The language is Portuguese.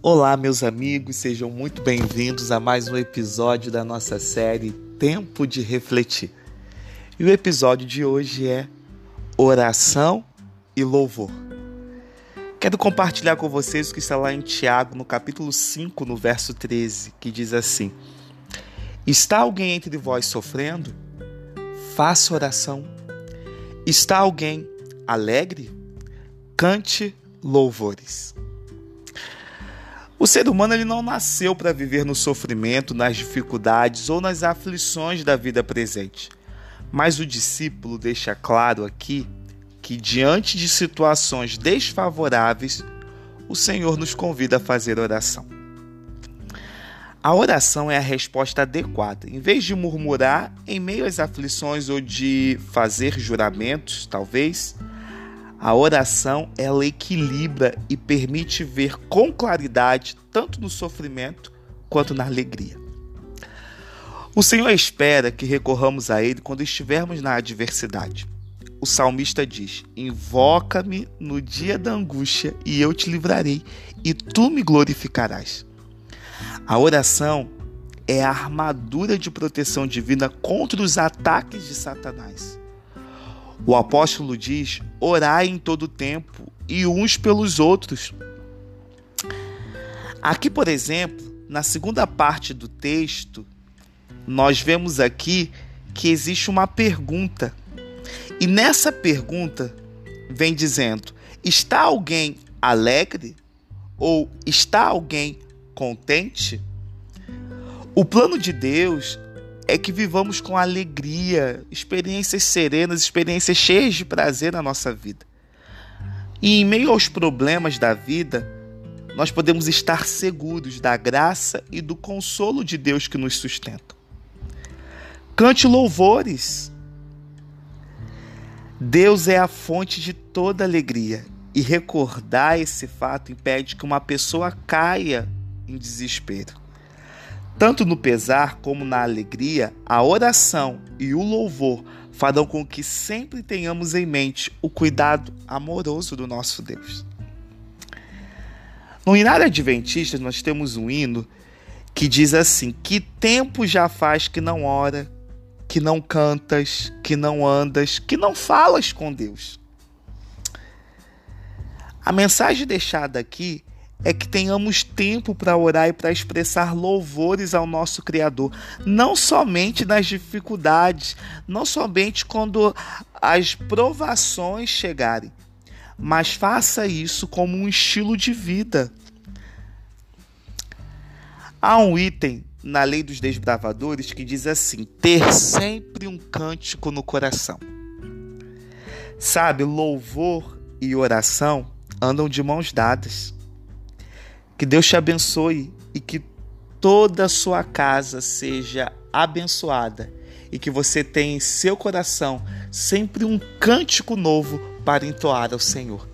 Olá, meus amigos, sejam muito bem-vindos a mais um episódio da nossa série Tempo de Refletir. E o episódio de hoje é Oração e Louvor. Quero compartilhar com vocês o que está lá em Tiago, no capítulo 5, no verso 13, que diz assim: Está alguém entre vós sofrendo? Faça oração. Está alguém alegre? Cante louvores. O ser humano ele não nasceu para viver no sofrimento, nas dificuldades ou nas aflições da vida presente. Mas o discípulo deixa claro aqui que, diante de situações desfavoráveis, o Senhor nos convida a fazer oração. A oração é a resposta adequada. Em vez de murmurar em meio às aflições ou de fazer juramentos, talvez, a oração ela equilibra e permite ver com claridade tanto no sofrimento quanto na alegria. O Senhor espera que recorramos a Ele quando estivermos na adversidade. O salmista diz: Invoca-me no dia da angústia e eu te livrarei, e tu me glorificarás. A oração é a armadura de proteção divina contra os ataques de Satanás. O apóstolo diz: orai em todo tempo e uns pelos outros. Aqui, por exemplo, na segunda parte do texto, nós vemos aqui que existe uma pergunta. E nessa pergunta vem dizendo: está alguém alegre ou está alguém contente? O plano de Deus é que vivamos com alegria, experiências serenas, experiências cheias de prazer na nossa vida. E em meio aos problemas da vida, nós podemos estar seguros da graça e do consolo de Deus que nos sustenta. Cante louvores. Deus é a fonte de toda alegria e recordar esse fato impede que uma pessoa caia em desespero. Tanto no pesar como na alegria, a oração e o louvor farão com que sempre tenhamos em mente o cuidado amoroso do nosso Deus. No Inário Adventista, nós temos um hino que diz assim: Que tempo já faz que não ora, que não cantas, que não andas, que não falas com Deus. A mensagem deixada aqui é que tenhamos tempo para orar e para expressar louvores ao nosso Criador, não somente nas dificuldades, não somente quando as provações chegarem, mas faça isso como um estilo de vida. Há um item na lei dos desbravadores que diz assim: ter sempre um cântico no coração. Sabe, louvor e oração andam de mãos dadas. Que Deus te abençoe e que toda a sua casa seja abençoada e que você tenha em seu coração sempre um cântico novo para entoar ao Senhor.